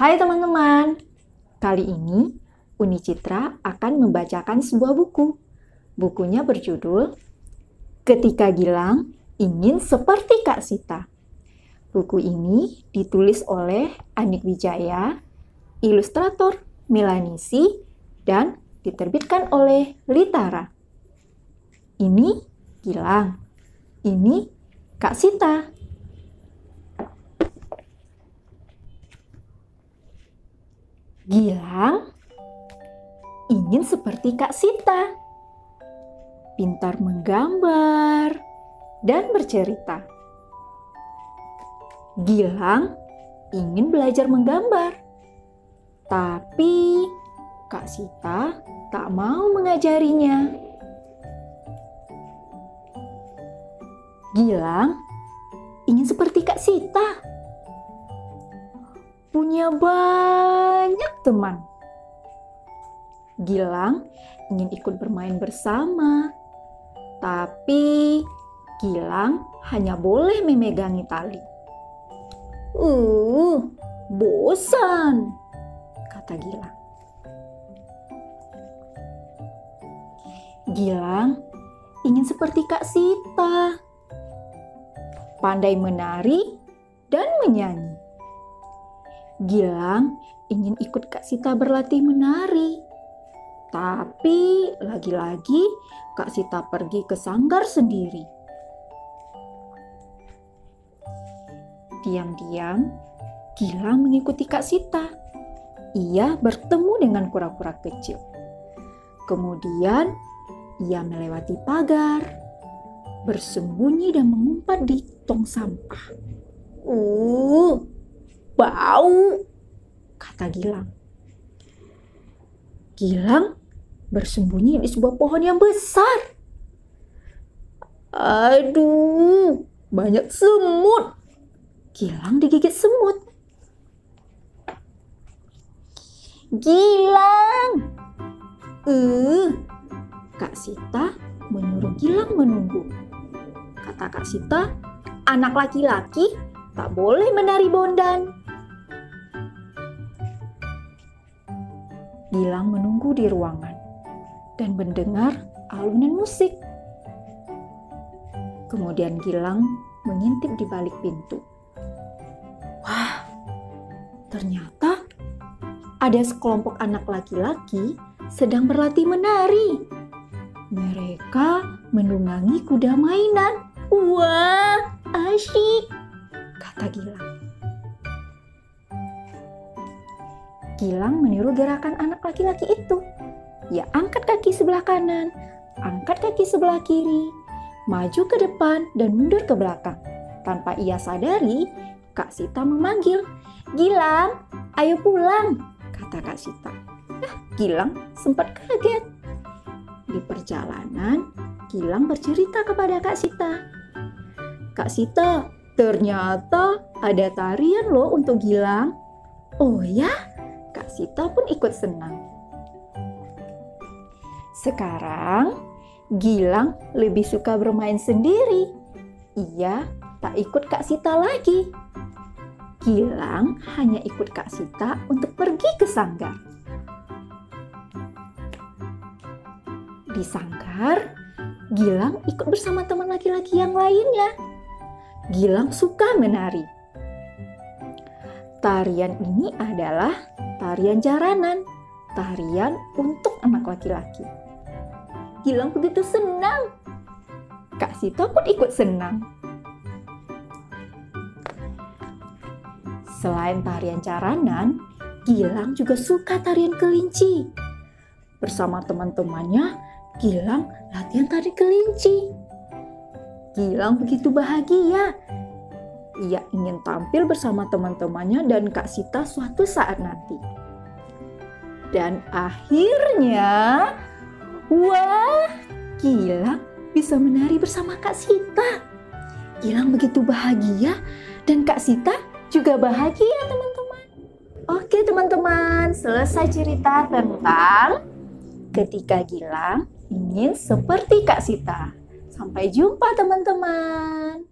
Hai teman-teman, kali ini Uni Citra akan membacakan sebuah buku. Bukunya berjudul Ketika Gilang Ingin Seperti Kak Sita. Buku ini ditulis oleh Anik Wijaya, ilustrator Melanisi, dan diterbitkan oleh Litara. Ini Gilang, ini Kak Sita. Gilang ingin seperti Kak Sita. Pintar menggambar dan bercerita. Gilang ingin belajar menggambar. Tapi Kak Sita tak mau mengajarinya. Gilang ingin seperti Kak Sita punya banyak teman. Gilang ingin ikut bermain bersama, tapi Gilang hanya boleh memegangi tali. Uh, bosan, kata Gilang. Gilang ingin seperti Kak Sita, pandai menari dan menyanyi. Gilang ingin ikut Kak Sita berlatih menari. Tapi lagi-lagi Kak Sita pergi ke sanggar sendiri. Diam-diam, Gilang mengikuti Kak Sita. Ia bertemu dengan kura-kura kecil. Kemudian, ia melewati pagar, bersembunyi dan mengumpat di tong sampah. Uh, Bau, kata Gilang. Gilang bersembunyi di sebuah pohon yang besar. Aduh, banyak semut. Gilang digigit semut. Gilang! Eh, Kak Sita menyuruh Gilang menunggu. Kata Kak Sita, anak laki-laki tak boleh menari bondan. Gilang menunggu di ruangan dan mendengar alunan musik. Kemudian Gilang mengintip di balik pintu. Wah, ternyata ada sekelompok anak laki-laki sedang berlatih menari. Mereka menunggangi kuda mainan. Wah, asyik, kata Gilang. Gilang meniru gerakan anak laki-laki itu. Ia angkat kaki sebelah kanan, angkat kaki sebelah kiri, maju ke depan dan mundur ke belakang. Tanpa ia sadari, Kak Sita memanggil, Gilang, ayo pulang, kata Kak Sita. Ah, Gilang sempat kaget. Di perjalanan, Gilang bercerita kepada Kak Sita. Kak Sita, ternyata ada tarian loh untuk Gilang. Oh ya? Sita pun ikut senang. Sekarang, Gilang lebih suka bermain sendiri. Ia tak ikut Kak Sita lagi. Gilang hanya ikut Kak Sita untuk pergi ke sanggar. Di sanggar, Gilang ikut bersama teman laki-laki yang lainnya. Gilang suka menari. Tarian ini adalah tarian jaranan, tarian untuk anak laki-laki. Gilang begitu senang. Kak Sita pun ikut senang. Selain tarian jaranan, Gilang juga suka tarian kelinci. Bersama teman-temannya, Gilang latihan tari kelinci. Gilang begitu bahagia ia ingin tampil bersama teman-temannya dan Kak Sita suatu saat nanti. Dan akhirnya, wah, Gilang bisa menari bersama Kak Sita. Gilang begitu bahagia dan Kak Sita juga bahagia teman-teman. Oke teman-teman, selesai cerita tentang ketika Gilang ingin seperti Kak Sita. Sampai jumpa teman-teman.